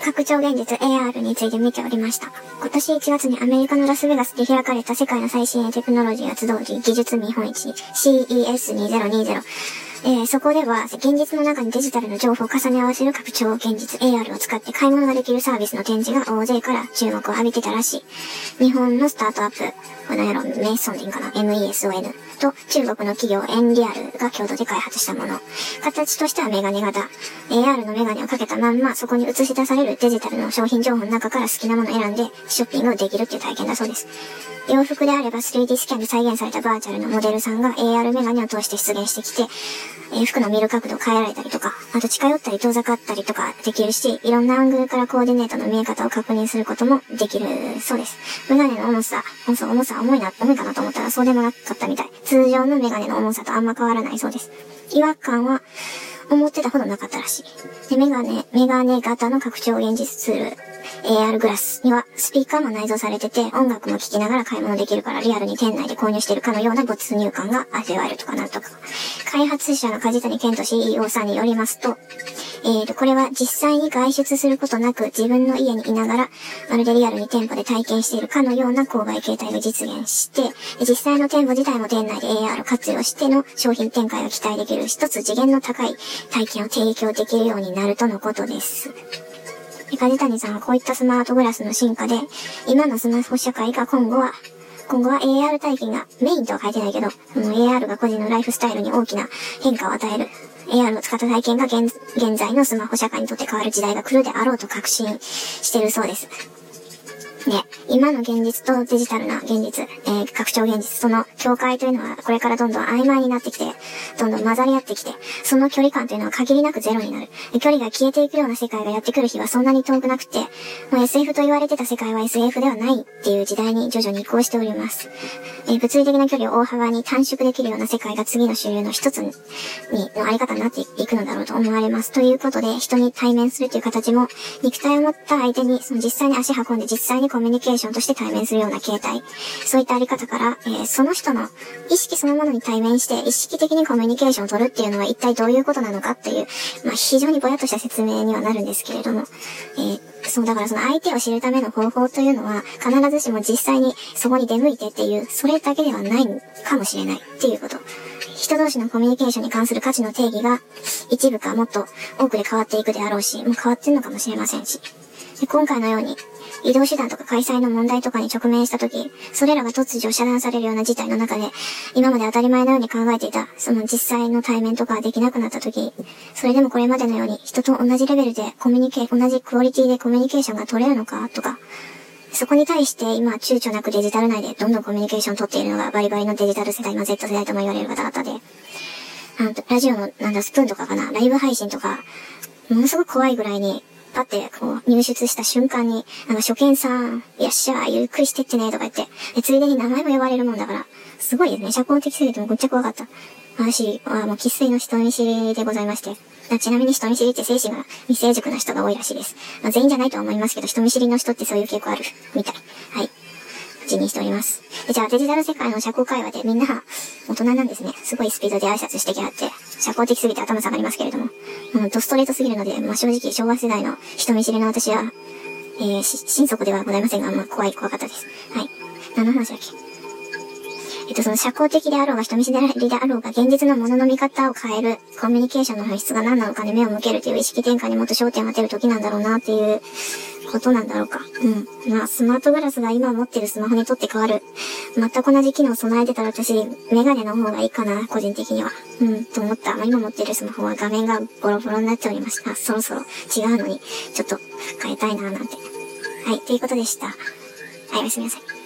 拡張現実 AR について見ておりました。今年1月にアメリカのラスベガスで開かれた世界の最新テクノロジーが集う技術見本市 CES2020 えー、そこでは、現実の中にデジタルの情報を重ね合わせる拡張現実 AR を使って買い物ができるサービスの展示が大勢から注目を浴びてたらしい。日本のスタートアップ、このやろ、メイソンディンかな ?MESON と中国の企業エンリアルが共同で開発したもの。形としてはメガネ型。AR のメガネをかけたまんま、そこに映し出されるデジタルの商品情報の中から好きなものを選んでショッピングをできるっていう体験だそうです。洋服であれば 3D スキャンで再現されたバーチャルのモデルさんが AR メガネを通して出現してきて、え、服の見る角度を変えられたりとか、あと近寄ったり遠ざかったりとかできるし、いろんなアングルからコーディネートの見え方を確認することもできるそうです。メガネの重さ、重さ、重さ重いな、重いかなと思ったらそうでもなかったみたい。通常のメガネの重さとあんま変わらないそうです。違和感は思ってたほどなかったらしい。で、メガネ、メガネ型の拡張現実ツール AR グラスにはスピーカーも内蔵されてて、音楽も聴きながら買い物できるからリアルに店内で購入してるかのような没入感が味わえるとかなんとか。開発者の梶谷健人 CEO さんによりますと、えーと、これは実際に外出することなく自分の家にいながら、まるでリアルに店舗で体験しているかのような購買形態を実現して、実際の店舗自体も店内で AR を活用しての商品展開を期待できる一つ次元の高い体験を提供できるようになるとのことです。梶谷さんはこういったスマートグラスの進化で、今のスマホ社会が今後は、今後は AR 体験がメインとは書いてないけど、AR が個人のライフスタイルに大きな変化を与える。AR を使った体験が現現在のスマホ社会にとって変わる時代が来るであろうと確信してるそうです。で、今の現実とデジタルな現実、えー、拡張現実、その境界というのはこれからどんどん曖昧になってきて、どんどん混ざり合ってきて、その距離感というのは限りなくゼロになる。距離が消えていくような世界がやってくる日はそんなに遠くなくて、もう SF と言われてた世界は SF ではないっていう時代に徐々に移行しております。えー、物理的な距離を大幅に短縮できるような世界が次の主流の一つに、のあり方になっていくのだろうと思われます。ということで、人に対面するという形も、肉体を持った相手に、その実際に足運んで実際にコミュニケーションとして対面するような形態、そういったあり方から、えー、その人の意識そのものに対面して意識的にコミュニケーションを取るっていうのは一体どういうことなのかっていう、まあ、非常にぼやっとした説明にはなるんですけれども、えー、そう、だからその相手を知るための方法というのは、必ずしも実際にそこに出向いてっていう、それだけではないかもしれないっていうこと。人同士のコミュニケーションに関する価値の定義が、一部かもっと多くで変わっていくであろうし、もう変わってんのかもしれませんし。で今回のように、移動手段とか開催の問題とかに直面した時、それらが突如遮断されるような事態の中で、今まで当たり前のように考えていた、その実際の対面とかできなくなった時、それでもこれまでのように人と同じレベルでコミュニケー、同じクオリティでコミュニケーションが取れるのかとか、そこに対して今躊躇なくデジタル内でどんどんコミュニケーションを取っているのがバリバリのデジタル世代の Z 世代とも言われる方々で、あの、ラジオのなんだスプーンとかかな、ライブ配信とか、ものすごく怖いぐらいにパッてこう入出した瞬間に、あの、初見さん、いらっしゃい、ゆっくりしてってね、とか言って、でついでに名前も呼ばれるもんだから、すごいですね。社交的すぎてもぐっちゃ怖かった。私はもう喫水の人見知りでございまして。ちなみに人見知りって精神が未成熟な人が多いらしいです。まあ、全員じゃないとは思いますけど、人見知りの人ってそういう傾向ある、みたい。はい。口にしております。じゃあデジタル世界の社交会話でみんな大人なんですね。すごいスピードで挨拶してきはって、社交的すぎて頭下がりますけれども。うん、とストレートすぎるので、まあ、正直昭和世代の人見知りの私は、えー、心底ではございませんが、まあ、怖い、怖かったです。はい。何の話だっけ？えっと、その社交的であろうが人見知りであろうが、現実のものの見方を変える、コミュニケーションの本質が何なのかに目を向けるという意識転換にもっと焦点を当てる時なんだろうなっていうことなんだろうか。うん。まあ、スマートグラスが今持ってるスマホにとって変わる。全く同じ機能を備えてたら私、メガネの方がいいかな、個人的には。うん、と思った。まあ、今持ってるスマホは画面がボロボロになっておりました。そろそろ違うのに、ちょっと変えたいな、なんて。はい、ということでした。はい、おやすみなさい。